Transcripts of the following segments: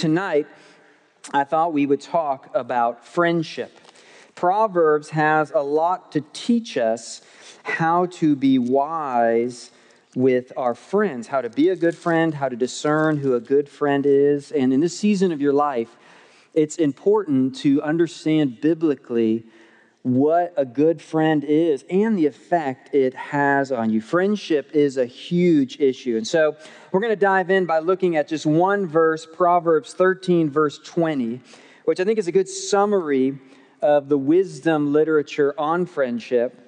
tonight, I thought we would talk about friendship. Proverbs has a lot to teach us how to be wise with our friends, how to be a good friend, how to discern who a good friend is. And in this season of your life, it's important to understand biblically what a good friend is and the effect it has on you. Friendship is a huge issue. And so we're going to dive in by looking at just one verse, Proverbs 13, verse 20, which I think is a good summary of the wisdom literature on friendship.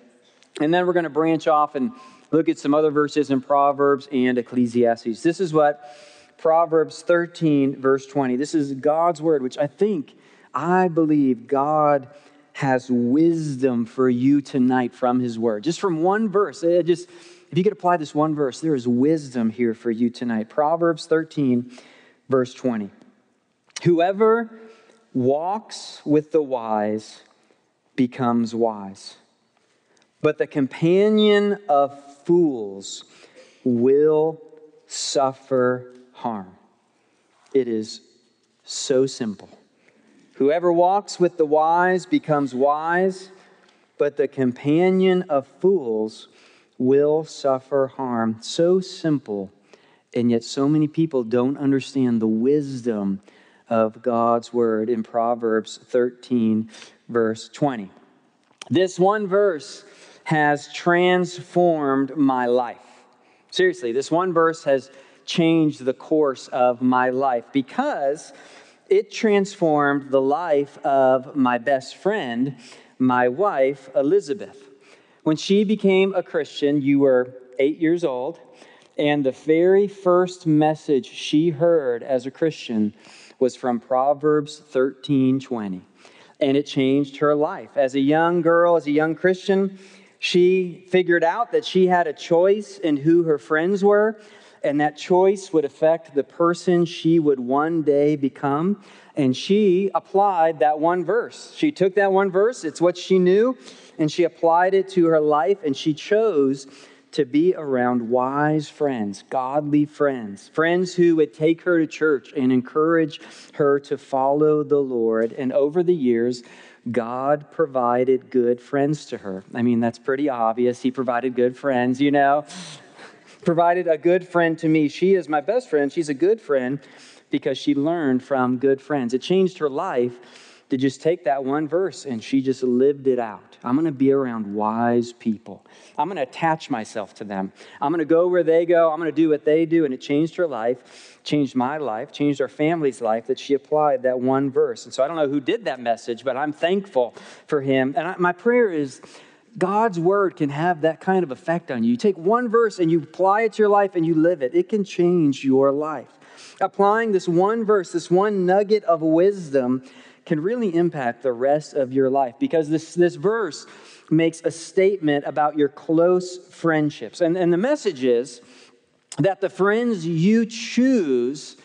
And then we're going to branch off and look at some other verses in Proverbs and Ecclesiastes. This is what Proverbs 13, verse 20, this is God's word, which I think, I believe God has wisdom for you tonight from his word. Just from one verse, it just if you could apply this one verse, there is wisdom here for you tonight. Proverbs 13, verse 20. Whoever walks with the wise becomes wise, but the companion of fools will suffer harm. It is so simple. Whoever walks with the wise becomes wise, but the companion of fools will suffer harm. So simple, and yet so many people don't understand the wisdom of God's word in Proverbs 13, verse 20. This one verse has transformed my life. Seriously, this one verse has changed the course of my life because it transformed the life of my best friend, my wife, Elizabeth. When she became a Christian, you were eight years old, and the very first message she heard as a Christian was from Proverbs 13 20. And it changed her life. As a young girl, as a young Christian, she figured out that she had a choice in who her friends were and that choice would affect the person she would one day become. And she applied that one verse. She took that one verse, it's what she knew, and she applied it to her life, and she chose to be around wise friends, godly friends, friends who would take her to church and encourage her to follow the Lord. And over the years, God provided good friends to her. I mean, that's pretty obvious. He provided good friends, you know provided a good friend to me. She is my best friend. She's a good friend because she learned from good friends. It changed her life to just take that one verse and she just lived it out. I'm going to be around wise people. I'm going to attach myself to them. I'm going to go where they go. I'm going to do what they do. And it changed her life, changed my life, changed our family's life that she applied that one verse. And so I don't know who did that message, but I'm thankful for him. And I, my prayer is God's word can have that kind of effect on you. You take one verse and you apply it to your life and you live it, it can change your life. Applying this one verse, this one nugget of wisdom, can really impact the rest of your life because this, this verse makes a statement about your close friendships. And, and the message is that the friends you choose,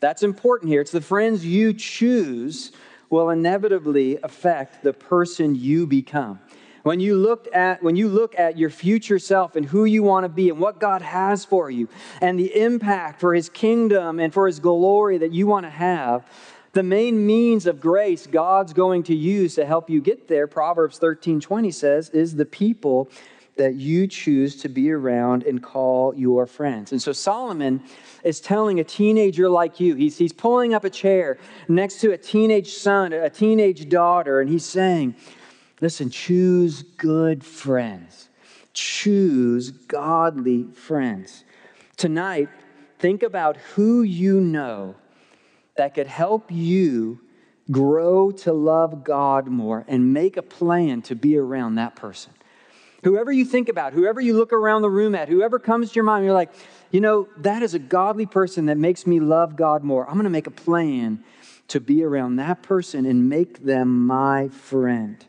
that's important here, it's the friends you choose will inevitably affect the person you become. When you look at when you look at your future self and who you want to be and what God has for you and the impact for his kingdom and for his glory that you want to have, the main means of grace God's going to use to help you get there, Proverbs 13 20 says, is the people that you choose to be around and call your friends. And so Solomon is telling a teenager like you, he's, he's pulling up a chair next to a teenage son, a teenage daughter, and he's saying, Listen, choose good friends. Choose godly friends. Tonight, think about who you know that could help you grow to love God more and make a plan to be around that person. Whoever you think about, whoever you look around the room at, whoever comes to your mind, you're like, you know, that is a godly person that makes me love God more. I'm going to make a plan to be around that person and make them my friend.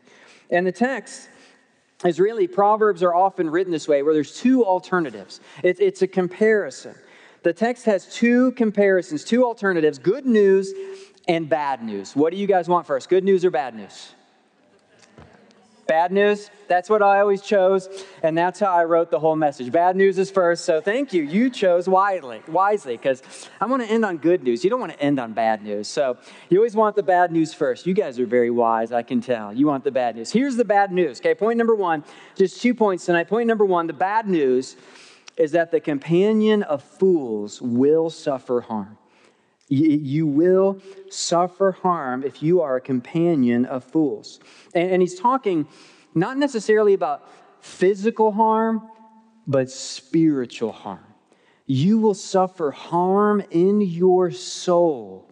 And the text is really, Proverbs are often written this way, where there's two alternatives. It, it's a comparison. The text has two comparisons, two alternatives good news and bad news. What do you guys want first, good news or bad news? Bad news, that's what I always chose, and that's how I wrote the whole message. Bad news is first, so thank you. You chose wisely, wisely, because I want to end on good news. You don't want to end on bad news. So you always want the bad news first. You guys are very wise, I can tell. You want the bad news. Here's the bad news. Okay, point number one, just two points tonight. Point number one, the bad news is that the companion of fools will suffer harm. You will suffer harm if you are a companion of fools. And, he's talking not necessarily about physical harm, but spiritual harm. You will suffer harm in your soul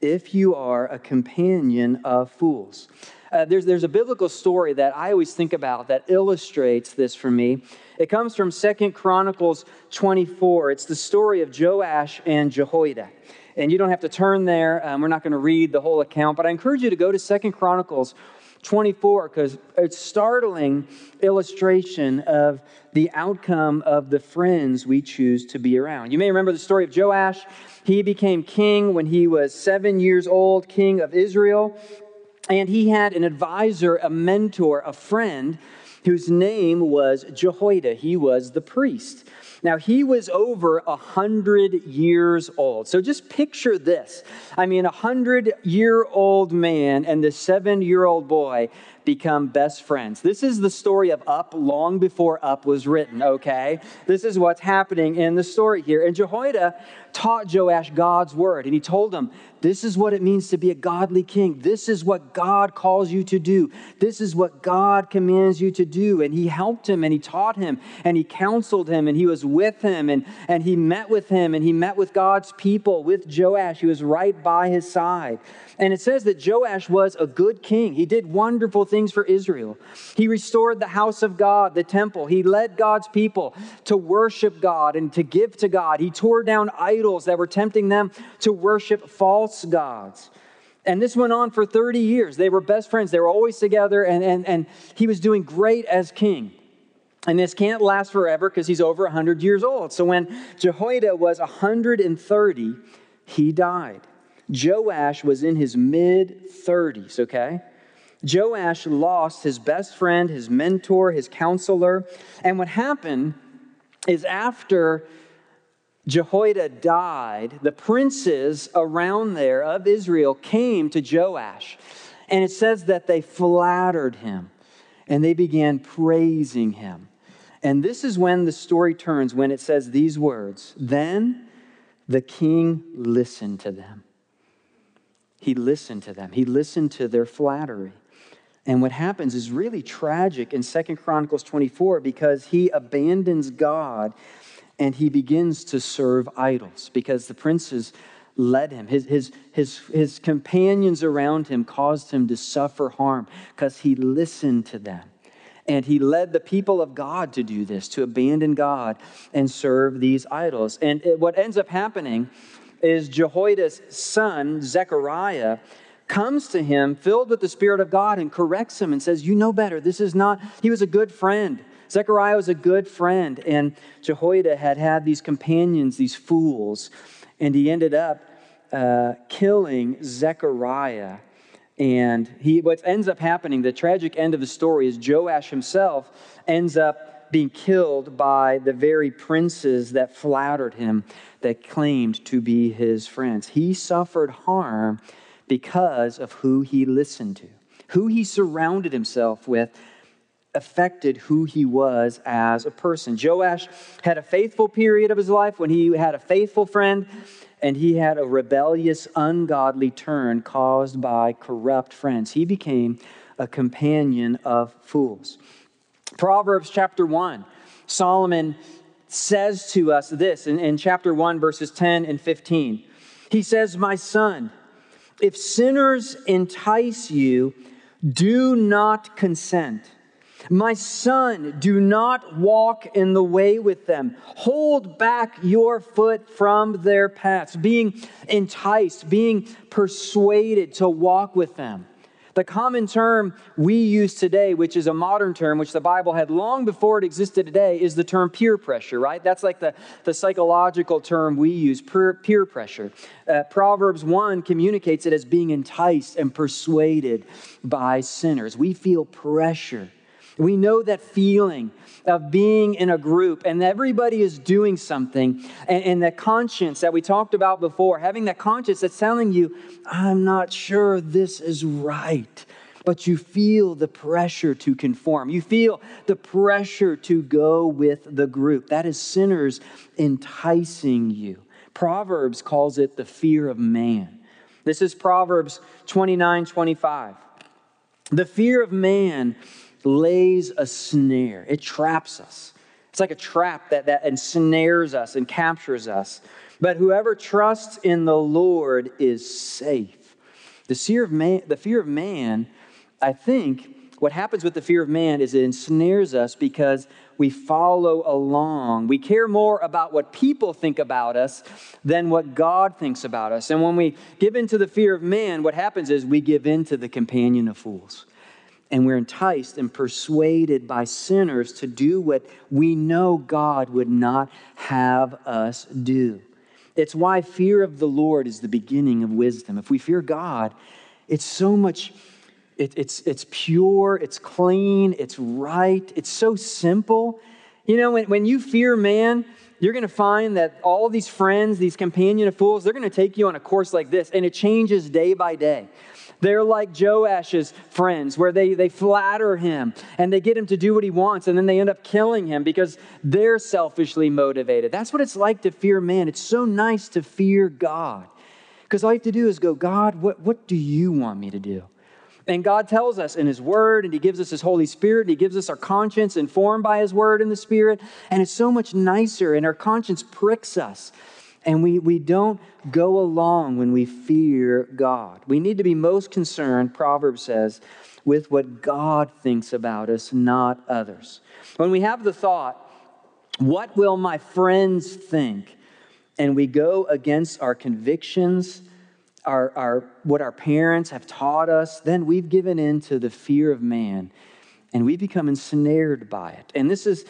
if you are a companion of fools. Uh, there's, there's a biblical story that I always think about that illustrates this for me. It comes from Second Chronicles 24. It's the story of Joash and Jehoiada. And you don't have to turn there. Um, we're not going to read the whole account, but I encourage you to go to Second Chronicles 24 because it's a startling illustration of the outcome of the friends we choose to be around. You may remember the story of Joash. He became king when he was seven years old, king of Israel. And he had an advisor, a mentor, a friend whose name was Jehoiada. He was the priest. Now, he was over a hundred years old. So just picture this. I mean, a hundred year old man and this seven year old boy become best friends. This is the story of Up long before Up was written, okay? This is what's happening in the story here. And Jehoiada taught Joash God's word, and he told him, This is what it means to be a godly king. This is what God calls you to do. This is what God commands you to do. And he helped him, and he taught him, and he counseled him, and he was with him, and, and he met with him, and he met with God's people, with Joash. He was right by his side. And it says that Joash was a good king. He did wonderful things for Israel. He restored the house of God, the temple. He led God's people to worship God and to give to God. He tore down idols that were tempting them to worship false gods. And this went on for 30 years. They were best friends. They were always together, and, and, and he was doing great as king. And this can't last forever because he's over 100 years old. So when Jehoiada was 130, he died. Joash was in his mid 30s, okay? Joash lost his best friend, his mentor, his counselor. And what happened is after Jehoiada died, the princes around there of Israel came to Joash. And it says that they flattered him and they began praising him. And this is when the story turns, when it says these words Then the king listened to them. He listened to them, he listened to their flattery. And what happens is really tragic in Second Chronicles 24 because he abandons God and he begins to serve idols because the princes led him. His, his, his, his companions around him caused him to suffer harm because he listened to them. And he led the people of God to do this, to abandon God and serve these idols. And it, what ends up happening is Jehoiada's son, Zechariah, comes to him filled with the Spirit of God and corrects him and says, You know better. This is not, he was a good friend. Zechariah was a good friend, and Jehoiada had had these companions, these fools, and he ended up uh, killing Zechariah. And he, what ends up happening, the tragic end of the story, is Joash himself ends up being killed by the very princes that flattered him, that claimed to be his friends. He suffered harm because of who he listened to, who he surrounded himself with affected who he was as a person. Joash had a faithful period of his life when he had a faithful friend, and he had a rebellious, ungodly turn caused by corrupt friends. He became a companion of fools. Proverbs chapter 1, Solomon says to us this in, in chapter 1, verses 10 and 15. He says, My son, if sinners entice you, do not consent. My son, do not walk in the way with them. Hold back your foot from their paths, being enticed, being persuaded to walk with them. The common term we use today, which is a modern term, which the Bible had long before it existed today, is the term peer pressure, right? That's like the, the psychological term we use, peer, peer pressure. Uh, Proverbs 1 communicates it as being enticed and persuaded by sinners. We feel pressure. We know that feeling of being in a group and everybody is doing something, and, and that conscience that we talked about before, having that conscience that's telling you, I'm not sure this is right. But you feel the pressure to conform. You feel the pressure to go with the group. That is sinners enticing you. Proverbs calls it the fear of man. This is Proverbs 29 25. The fear of man lays a snare, it traps us. It's like a trap that, that ensnares us and captures us. But whoever trusts in the Lord is safe. The fear of man, the fear of man I think what happens with the fear of man is it ensnares us because we follow along. We care more about what people think about us than what God thinks about us. And when we give in to the fear of man, what happens is we give in to the companion of fools and we're enticed and persuaded by sinners to do what we know God would not have us do. It's why fear of the Lord is the beginning of wisdom. If we fear God, it's so much, it, it's, it's pure, it's clean, it's right, it's so simple. You know, when, when you fear man, you're going to find that all these friends, these companion of fools, they're going to take you on a course like this, and it changes day by day. They're like Joash's friends, where they, they flatter him and they get him to do what he wants, and then they end up killing him because they're selfishly motivated. That's what it's like to fear man. It's so nice to fear God. Because all you have to do is go, God, what, what do you want me to do? And God tells us in His Word, and He gives us His Holy Spirit, and He gives us our conscience informed by His Word and the Spirit. And it's so much nicer, and our conscience pricks us and we, we don't go along when we fear God. We need to be most concerned, Proverbs says, with what God thinks about us, not others. When we have the thought, what will my friends think? And we go against our convictions, our, our, what our parents have taught us, then we've given in to the fear of man and we become ensnared by it. And this is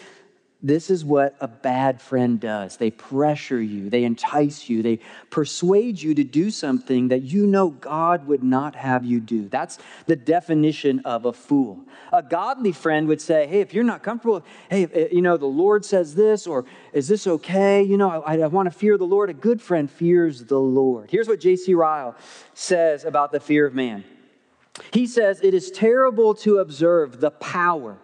this is what a bad friend does. They pressure you, they entice you, they persuade you to do something that you know God would not have you do. That's the definition of a fool. A godly friend would say, Hey, if you're not comfortable, hey, eh, you know, the Lord says this, or is this okay? You know, I, I want to fear the Lord. A good friend fears the Lord. Here's what J.C. Ryle says about the fear of man. He says, It is terrible to observe the power.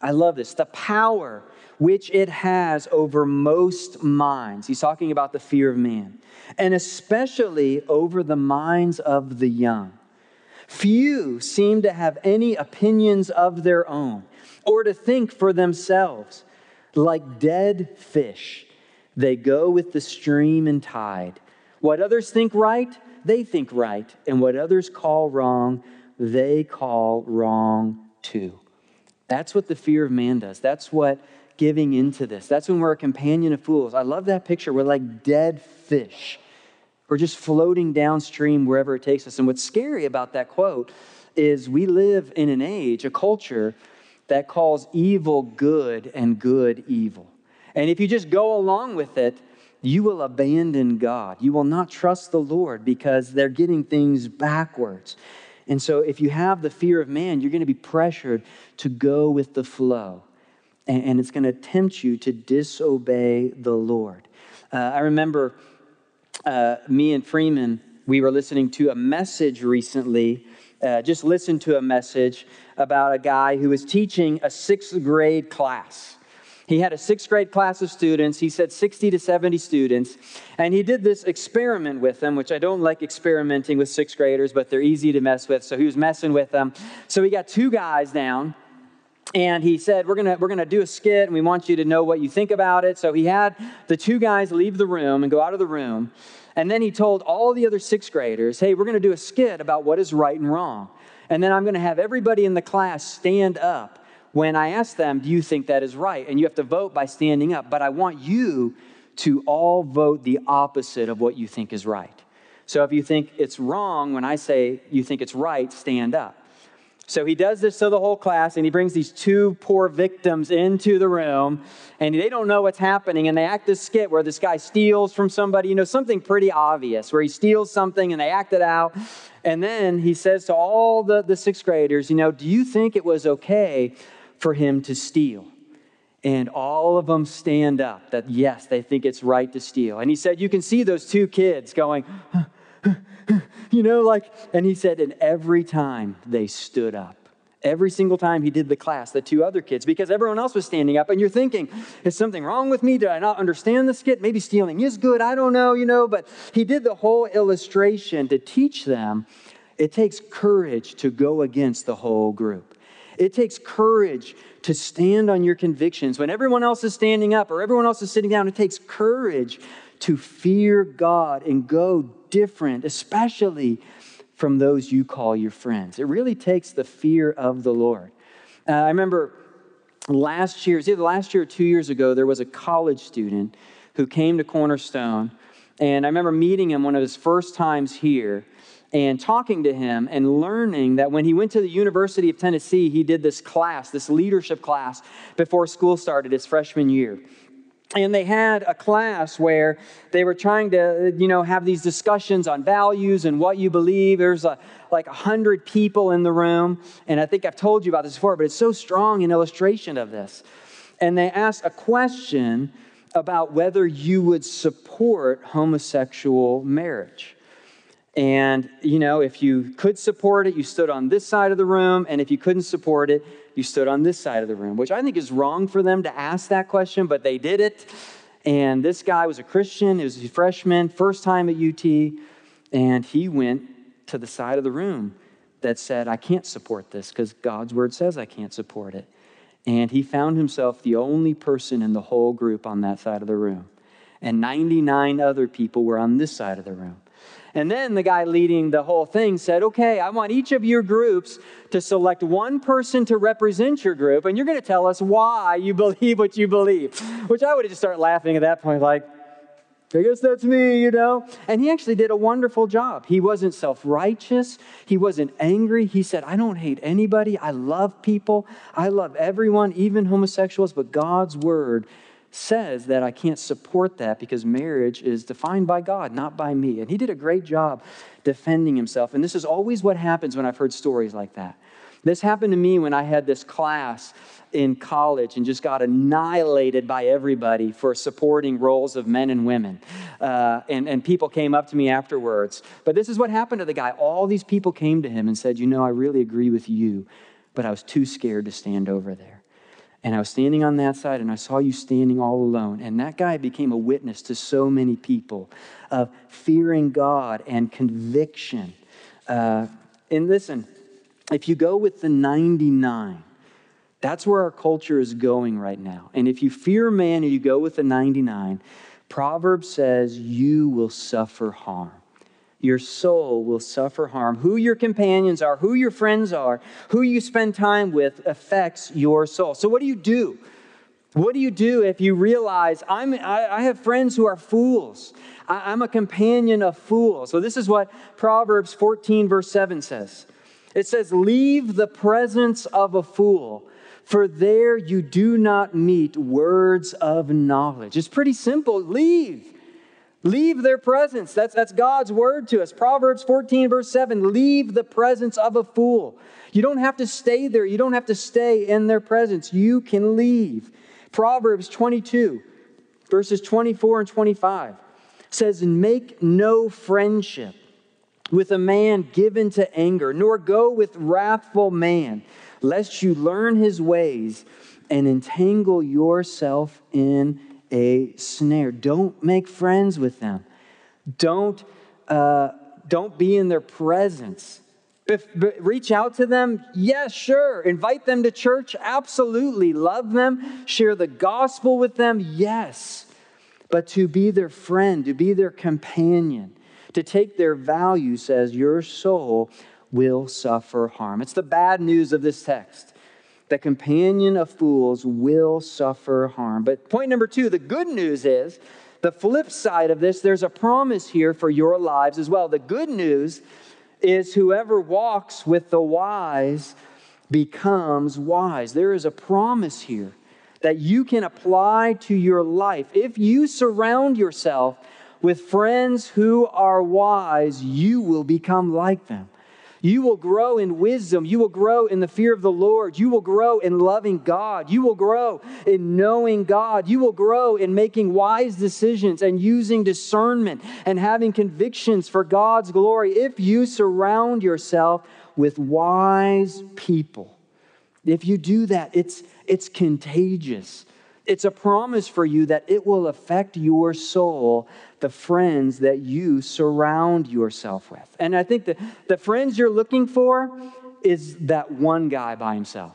I love this the power which it has over most minds. He's talking about the fear of man, and especially over the minds of the young. Few seem to have any opinions of their own or to think for themselves. Like dead fish, they go with the stream and tide. What others think right, they think right, and what others call wrong, they call wrong too. That's what the fear of man does. That's what giving into this. That's when we're a companion of fools. I love that picture. We're like dead fish. We're just floating downstream wherever it takes us. And what's scary about that quote is we live in an age, a culture that calls evil good and good evil. And if you just go along with it, you will abandon God. You will not trust the Lord because they're getting things backwards. And so, if you have the fear of man, you're going to be pressured to go with the flow and, it's going to tempt you to disobey the Lord. Uh, I remember uh, me and Freeman, we were listening to a message recently. Uh, just listened to a message about a guy who was teaching a sixth grade class. He had a sixth grade class of students. He said 60 to 70 students. And he did this experiment with them, which I don't like experimenting with sixth graders, but they're easy to mess with. So he was messing with them. So he got two guys down and he said we're going to we're to do a skit and we want you to know what you think about it so he had the two guys leave the room and go out of the room and then he told all the other sixth graders hey we're going to do a skit about what is right and wrong and then i'm going to have everybody in the class stand up when i ask them do you think that is right and you have to vote by standing up but i want you to all vote the opposite of what you think is right So if you think it's wrong, when I say you think it's right, stand up. So he does this to the whole class, and he brings these two poor victims into the room, and they don't know what's happening. And they act this skit where this guy steals from somebody, you know, something pretty obvious, where he steals something and they act it out. And then he says to all the, the sixth graders, you know, do you think it was okay for him to steal? And all of them stand up that yes, they think it's right to steal. And he said, you can see those two kids going, you know, like, and he said, and every time they stood up, every single time he did the class, the two other kids, because everyone else was standing up, and you're thinking, is something wrong with me? Did I not understand the skit? Maybe stealing is good. I don't know, you know, but he did the whole illustration to teach them it takes courage to go against the whole group. It takes courage to stand on your convictions when everyone else is standing up or everyone else is sitting down. It takes courage to fear God and go different, especially from those you call your friends. It really takes the fear of the Lord. Uh, I remember last year, either last year or two years ago, there was a college student who came to Cornerstone, and I remember meeting him one of his first times here and talking to him and learning that when he went to the University of Tennessee, he did this class, this leadership class, before school started his freshman year. And they had a class where they were trying to you know have these discussions on values and what you believe. There's a, like a hundred people in the room and i think i've told you about this before but it's so strong in illustration of this. And they asked a question about whether you would support homosexual marriage and, you know, if you could support it, you stood on this side of the room. And if you couldn't support it, you stood on this side of the room, which I think is wrong for them to ask that question, but they did it. And this guy was a Christian, he was a freshman, first time at UT, and he went to the side of the room that said, I can't support this because God's word says I can't support it. And he found himself the only person in the whole group on that side of the room. And 99 other people were on this side of the room. And then the guy leading the whole thing said, Okay, I want each of your groups to select one person to represent your group, and you're going to tell us why you believe what you believe. Which I would have just started laughing at that point, like, I guess that's me, you know? And he actually did a wonderful job. He wasn't self righteous. He wasn't angry. He said, I don't hate anybody. I love people. I love everyone, even homosexuals, but God's word says that I can't support that because marriage is defined by God, not by me. And he did a great job defending himself. And this is always what happens when I've heard stories like that. This happened to me when I had this class in college and just got annihilated by everybody for supporting roles of men and women. Uh, and, and people came up to me afterwards. But this is what happened to the guy. All these people came to him and said, You know, I really agree with you, but I was too scared to stand over there. And I was standing on that side, and I saw you standing all alone. And that guy became a witness to so many people of fearing God and conviction. Uh, and listen, if you go with the 99, that's where our culture is going right now. And if you fear man and you go with the 99, Proverbs says you will suffer harm your soul will suffer harm. Who your companions are, who your friends are, who you spend time with affects your soul. So, what do you do? What do you do if you realize I'm, I, have friends who are fools? I, I'm a companion of fools. So, this is what Proverbs 14, verse 7 says it says, Leave the presence of a fool, for there you do not meet words of knowledge. It's pretty simple. Leave. Leave their presence. That's, that's God's word to us. Proverbs 14, verse 7 leave the presence of a fool. You don't have to stay there. You don't have to stay in their presence. You can leave. Proverbs 22, verses 24 and 25 says, And Make no friendship with a man given to anger, nor go with wrathful man, lest you learn his ways and entangle yourself in a snare. Don't make friends with them. Don't, uh, don't be in their presence. Reach out to them, yes, sure. Invite them to church, absolutely. Love them, share the gospel with them, yes. But to be their friend, to be their companion, to take their value says your soul will suffer harm. It's the bad news of this text. The companion of fools will suffer harm. But point number two the good news is the flip side of this, there's a promise here for your lives as well. The good news is whoever walks with the wise becomes wise. There is a promise here that you can apply to your life. If you surround yourself with friends who are wise, you will become like them. You will grow in wisdom. You will grow in the fear of the Lord. You will grow in loving God. You will grow in knowing God. You will grow in making wise decisions and using discernment and having convictions for God's glory if you surround yourself with wise people. If you do that, it's, it's contagious. It's a promise for you that it will affect your soul the friends that you surround yourself with. And I think the, the friends you're looking for is that one guy by himself.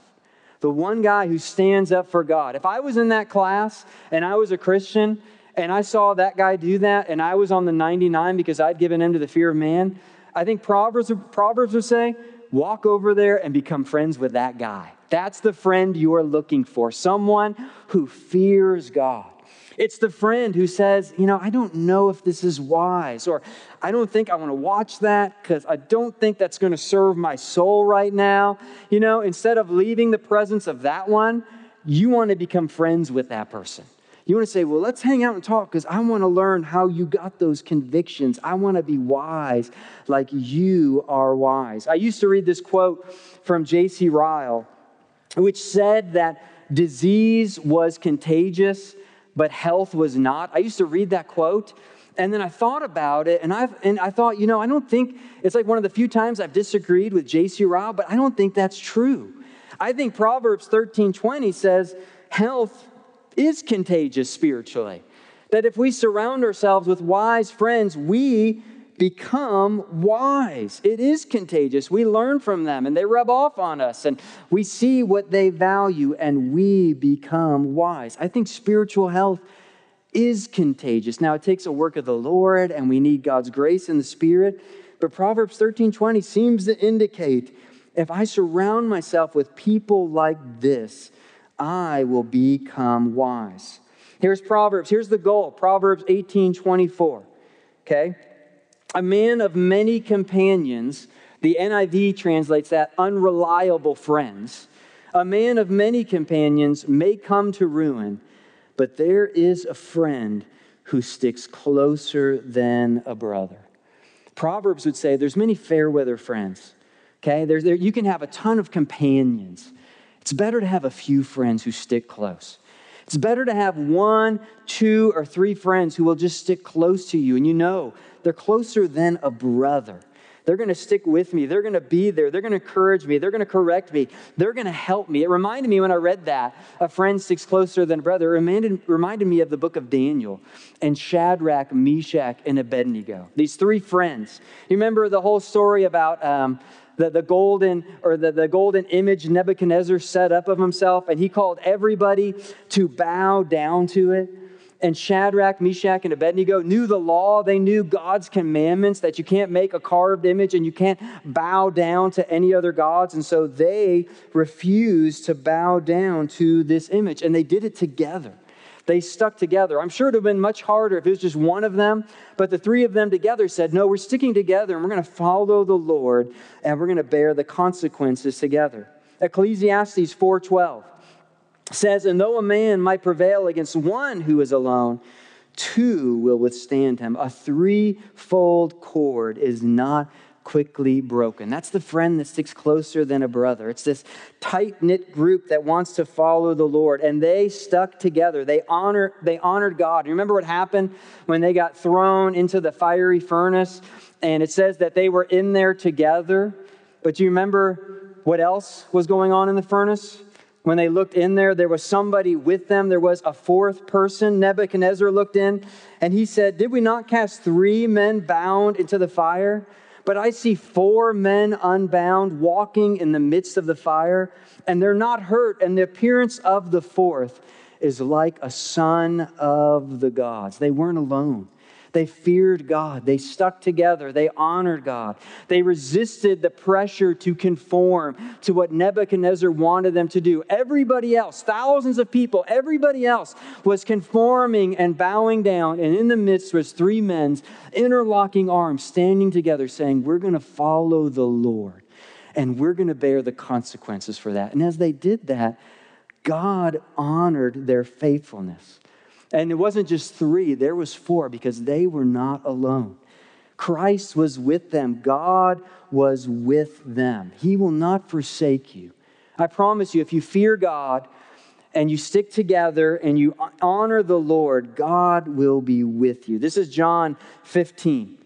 The one guy who stands up for God. If I was in that class and I was a Christian and I saw that guy do that and I was on the 99 because I'd given him to the fear of man, I think Proverbs, Proverbs would say, walk over there and become friends with that guy. That's the friend you're looking for, someone who fears God. It's the friend who says, You know, I don't know if this is wise, or I don't think I want to watch that because I don't think that's going to serve my soul right now. You know, instead of leaving the presence of that one, you want to become friends with that person. You want to say, Well, let's hang out and talk because I want to learn how you got those convictions. I want to be wise like you are wise. I used to read this quote from J.C. Ryle, which said that disease was contagious but health was not. I used to read that quote and then I thought about it and, i and I thought, you know, I don't think it's like one of the few times I've disagreed with J.C. Ryle, but I don't think that's true. I think Proverbs 13 20 says health is contagious spiritually. That if we surround ourselves with wise friends, we become wise. It is contagious. We learn from them and they rub off on us and we see what they value and we become wise. I think spiritual health is contagious. Now, it takes a work of the Lord and we need God's grace and the Spirit. But Proverbs 13 20 seems to indicate if I surround myself with people like this, I will become wise. Here's Proverbs. Here's the goal Proverbs 18 24. Okay? A man of many companions, the NIV translates that unreliable friends. A man of many companions may come to ruin, but there is a friend who sticks closer than a brother. Proverbs would say there's many fair weather friends. Okay, there, you can have a ton of companions. It's better to have a few friends who stick close. It's better to have one, two, or three friends who will just stick close to you and you know they're closer than a brother. They're going to stick with me. They're going to be there. They're going to encourage me. They're going to correct me. They're going to help me. It reminded me when I read that, a friend sticks closer than a brother. It reminded, reminded me of the book of Daniel and Shadrach, Meshach, and Abednego. These three friends. You remember the whole story about um, the, the golden or the, the golden image Nebuchadnezzar set up of himself, and he called everybody to bow down to it and Shadrach, Meshach, and Abednego knew the law. They knew God's commandments that you can't make a carved image and you can't bow down to any other gods. And so they refused to bow down to this image. And they did it together. They stuck together. I'm sure it would have been much harder if it was just one of them, but the three of them together said, No, we're sticking together and we're going to follow the Lord and we're going to bear the consequences together. Ecclesiastes 4:12 says, And though a man might prevail against one who is alone, two will withstand him. A threefold cord is not quickly broken. That's the friend that sticks closer than a brother. It's this tight knit group that wants to follow the Lord, and they stuck together. They honor they honored God. Remember what happened when they got thrown into the fiery furnace, and it says that they were in there together. But do you remember what else was going on in the furnace? When they looked in there, there was somebody with them. There was a fourth person. Nebuchadnezzar looked in and he said, Did we not cast three men bound into the fire? But I see four men unbound walking in the midst of the fire, and they're not hurt. And the appearance of the fourth is like a son of the gods. They weren't alone. They feared God. They stuck together. They honored God. They resisted the pressure to conform to what Nebuchadnezzar wanted them to do. Everybody else, thousands of people, everybody else was conforming and bowing down. And in the midst was three men's interlocking arms standing together saying, We're going to follow the Lord and we're going to bear the consequences for that. And as they did that, God honored their faithfulness. And it wasn't just three, there was four because they were not alone. Christ was with them. God was with them. He will not forsake you. I promise you, if you fear God and you stick together and you honor the Lord, God will be with you. This is John 15.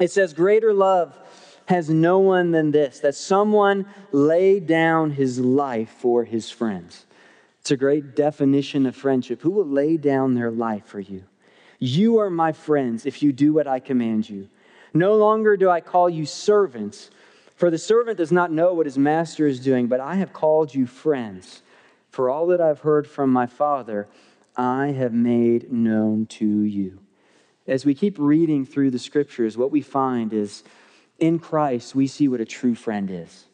It says, Greater love has no one than this, that someone lay down his life for his friends. It's a great definition of friendship. Who will lay down their life for you? You are my friends if you do what I command you. No longer do I call you servants, for the servant does not know what his master is doing, but I have called you friends. For all that I've heard from my Father, I have made known to you. As we keep reading through the scriptures, what we find is in Christ, we see what a true friend is.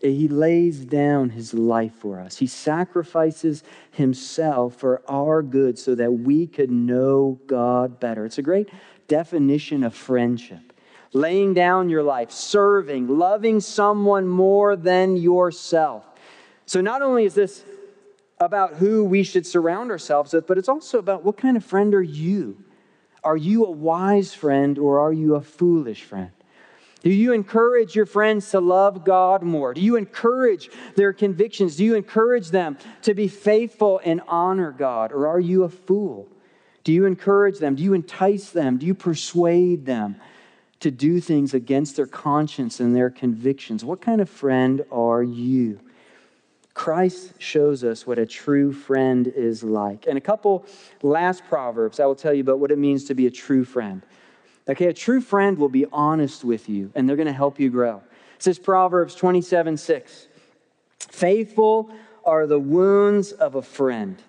He lays down his life for us. He sacrifices himself for our good so that we could know God better. It's a great definition of friendship. Laying down your life, serving, loving someone more than yourself. So, not only is this about who we should surround ourselves with, but it's also about what kind of friend are you? Are you a wise friend or are you a foolish friend? Do you encourage your friends to love God more? Do you encourage their convictions? Do you encourage them to be faithful and honor God? Or are you a fool? Do you encourage them? Do you entice them? Do you persuade them to do things against their conscience and their convictions? What kind of friend are you? Christ shows us what a true friend is like. And a couple last proverbs I will tell you about what it means to be a true friend. Okay, a true friend will be honest with you and they're going to help you grow. It says Proverbs 27 6. Faithful are the wounds of a friend,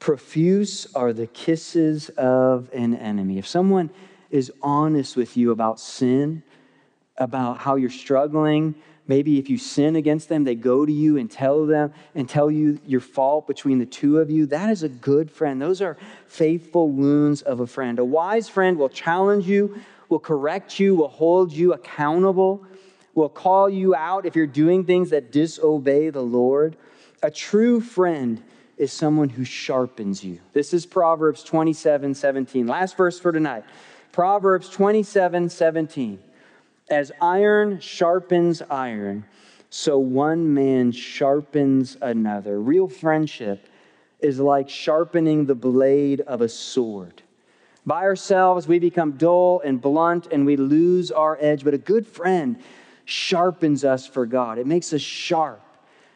profuse are the kisses of an enemy. If someone is honest with you about sin, about how you're struggling, Maybe if you sin against them, they go to you and tell them and tell you your fault between the two of you. That is a good friend. Those are faithful wounds of a friend. A wise friend will challenge you, will correct you, will hold you accountable, will call you out if you're doing things that disobey the Lord. A true friend is someone who sharpens you. This is Proverbs 27 17. Last verse for tonight. Proverbs 27 17. As iron sharpens iron, so one man sharpens another. Real friendship is like sharpening the blade of a sword. By ourselves, we become dull and blunt and we lose our edge, but a good friend sharpens us for God. It makes us sharp.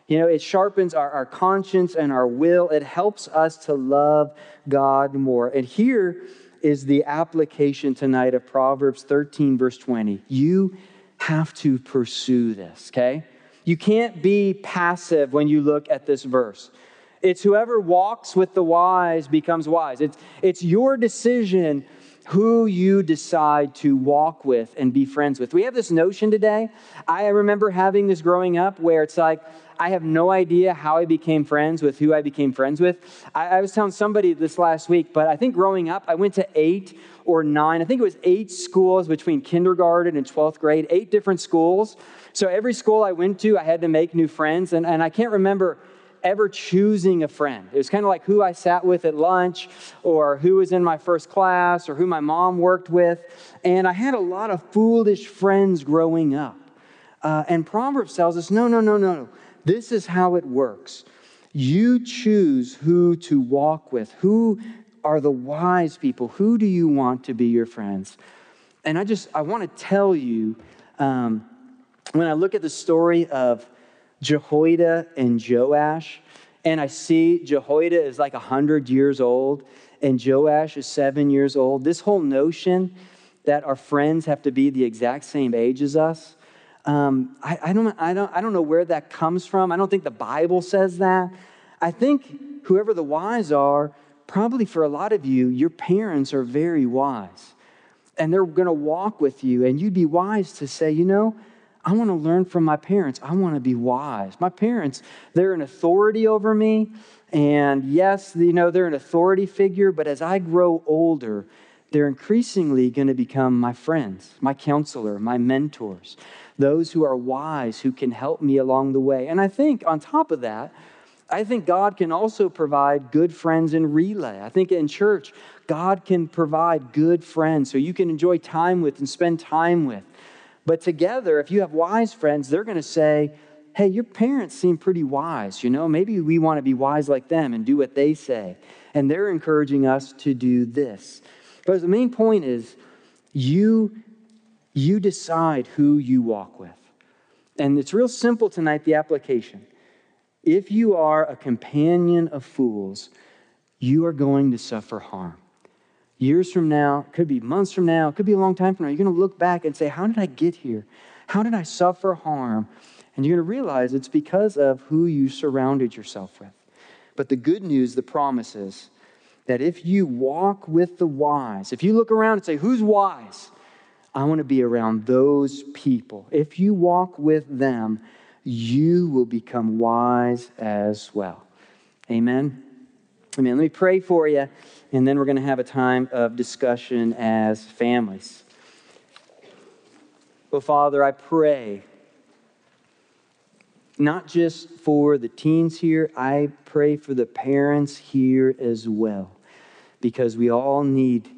You know, it sharpens our, our conscience and our will. It helps us to love God more. And here, is the application tonight of Proverbs 13, verse 20. You have to pursue this, okay? You can't be passive when you look at this verse. It's whoever walks with the wise becomes wise. It's, it's your decision who you decide to walk with and be friends with. We have this notion today. I remember having this growing up where it's like, I have no idea how I became friends with who I became friends with. I, I was telling somebody this last week, but I think growing up, I went to eight or nine, I think it was eight schools between kindergarten and 12th grade, eight different schools. So every school I went to, I had to make new friends. And, and I can't remember ever choosing a friend. It was kind of like who I sat with at lunch or who was in my first class or who my mom worked with. And I had a lot of foolish friends growing up. Uh, and Proverbs tells us no, no, no, no. This is how it works. You choose who to walk with. Who are the wise people? Who do you want to be your friends? And I just, I want to tell you, um, when I look at the story of Jehoiada and Joash, and I see Jehoiada is like 100 years old and Joash is seven years old, this whole notion that our friends have to be the exact same age as us, um, I, I, don't, I, don't, I don't know where that comes from. I don't think the Bible says that. I think whoever the wise are, probably for a lot of you, your parents are very wise. and they're going to walk with you. And you'd be wise to say, you know, I want to learn from my parents. I want to be wise. My parents, they're an authority over me. And yes, you know, they're an authority figure, but as I grow older, they're increasingly going to become my friends, my counselor, my mentors, those who are wise, who can help me along the way. And I think on top of that, I think God can also provide good friends in relay. I think in church, God can provide good friends so you can enjoy time with and spend time with. But together, if you have wise friends, they're going to say, Hey, your parents seem pretty wise, you know? Maybe we want to be wise like them and do what they say. And they're encouraging us to do this. But the main point is you, you decide who you walk with. And it's real simple tonight, the application. If you are a companion of fools, you are going to suffer harm. Years from now, could be months from now, could be a long time from now, you're going to look back and say, How did I get here? How did I suffer harm? And you're going to realize it's because of who you surrounded yourself with. But the good news, the promise is that if you walk with the wise, if you look around and say, Who's wise? I want to be around those people. If you walk with them, you will become wise as well. Amen. Amen. Let me pray for you, and then we're going to have a time of discussion as families. Oh, Father, I pray not just for the teens here, I pray for the parents here as well, because we all need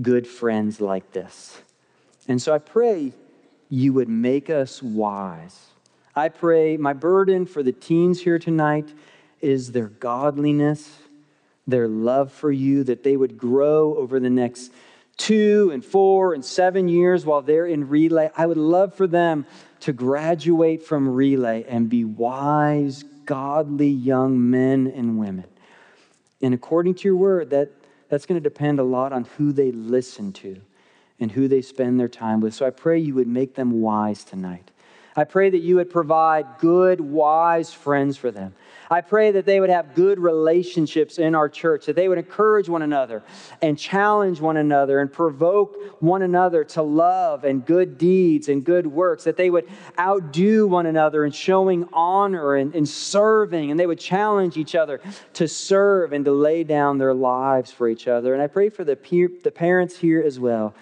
good friends like this. And so I pray you would make us wise. I pray my burden for the teens here tonight is their godliness their love for you, that they would grow over the next two and four and seven years while they're in relay. I would love for them to graduate from relay and be wise, godly young men and women. And according to your word, that, that's going to depend a lot on who they listen to and who they spend their time with. So I pray you would make them wise tonight. I pray that you would provide good, wise friends for them. I pray that they would have good relationships in our church, that they would encourage one another and challenge one another and provoke one another to love and good deeds and good works, that they would outdo one another in showing honor and, and serving, and they would challenge each other to serve and to lay down their lives for each other. And I pray for the, peer, the parents here as well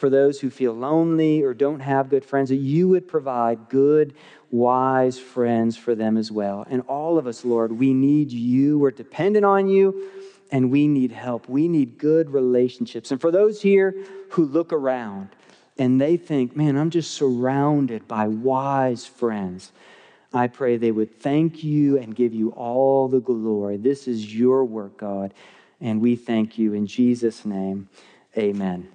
for those who feel lonely or don't have good friends, that you would provide good, wise friends for them as well. And all of us, Lord, we need you. We're dependent on you, and we need help. We need good relationships. And for those here who look around and they think, man, I'm just surrounded by wise friends. I pray they would thank you and give you all the glory. This is your work, God, and we thank you in Jesus' name. Amen.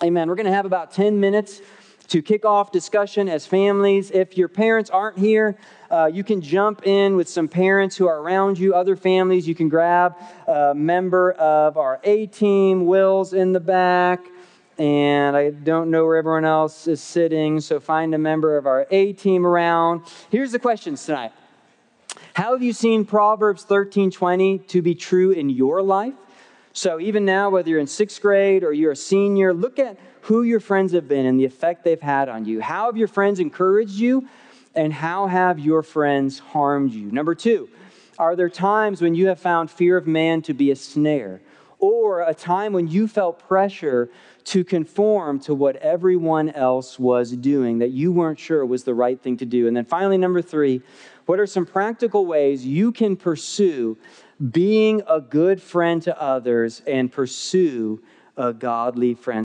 Amen. We're going to have about 10 minutes to kick off discussion as families. If your parents aren't here, uh, you can jump in with some parents who are around you, other families. You can grab a member of our A team, Will's in the back. And I don't know where everyone else is sitting, so find a member of our A team around. Here's the questions tonight How have you seen Proverbs 13 20 to be true in your life? So even now, whether you're in sixth grade or you're a senior, look at who your friends have been and the effect they've had on you. How have your friends encouraged you? And how have your friends harmed you? Number two, are there times when you have found fear of man to be a snare? Or a time when you felt pressure to conform to what everyone else was doing that you weren't sure was the right thing to do? And then finally, number three, what are some practical ways you can pursue being a good friend to others and pursue a godly friend.